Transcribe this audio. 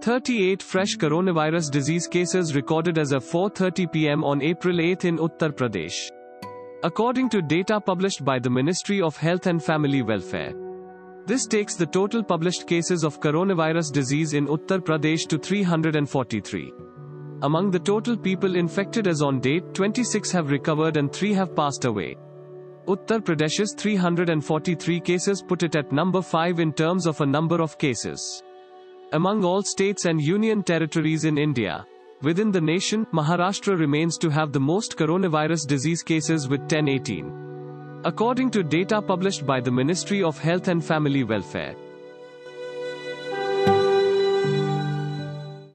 38 fresh coronavirus disease cases recorded as of 4:30 p.m. on April 8 in Uttar Pradesh. According to data published by the Ministry of Health and Family Welfare, this takes the total published cases of coronavirus disease in Uttar Pradesh to 343. Among the total people infected as on date, 26 have recovered and 3 have passed away. Uttar Pradesh's 343 cases put it at number 5 in terms of a number of cases. Among all states and union territories in India, within the nation, Maharashtra remains to have the most coronavirus disease cases with 1018. According to data published by the Ministry of Health and Family Welfare,